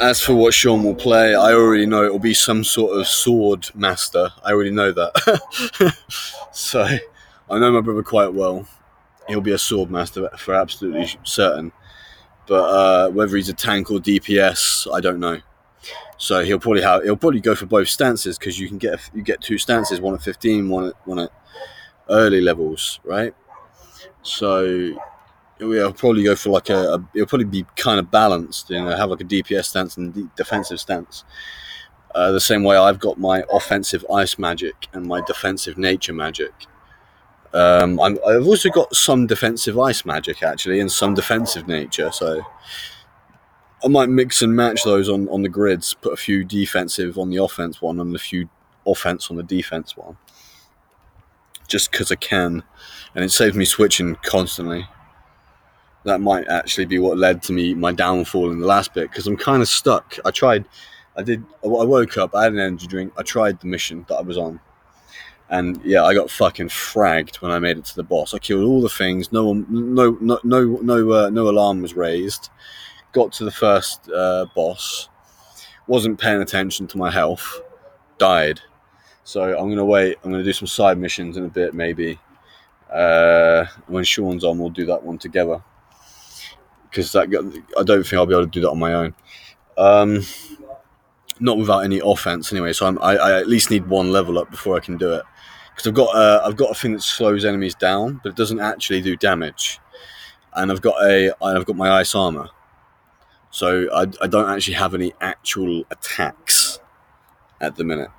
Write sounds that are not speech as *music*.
As for what Sean will play, I already know it will be some sort of sword master. I already know that. *laughs* so I know my brother quite well. He'll be a sword master for absolutely certain. But uh, whether he's a tank or DPS, I don't know. So he'll probably have he'll probably go for both stances because you can get you get two stances, one at fifteen, one at one at early levels, right? So he'll probably go for like a, he'll probably be kind of balanced, you know, have like a DPS stance and defensive stance. Uh, the same way I've got my offensive ice magic and my defensive nature magic. Um, i have also got some defensive ice magic actually, and some defensive nature. So I might mix and match those on, on the grids. Put a few defensive on the offense one, and a few offense on the defense one, just because I can, and it saves me switching constantly. That might actually be what led to me my downfall in the last bit because I'm kind of stuck. I tried, I did. I woke up. I had an energy drink. I tried the mission that I was on, and yeah, I got fucking fragged when I made it to the boss. I killed all the things. No one, no, no, no, no, uh, no alarm was raised got to the first uh, boss, wasn't paying attention to my health, died. So I'm gonna wait. I'm gonna do some side missions in a bit, maybe. Uh, when Sean's on, we'll do that one together. Because that I don't think I'll be able to do that on my own. Um, not without any offense, anyway. So I, I at least need one level up before I can do it. Because I've got I've got a thing that slows enemies down, but it doesn't actually do damage. And I've got a I've got my ice armor. So I, I don't actually have any actual attacks at the minute.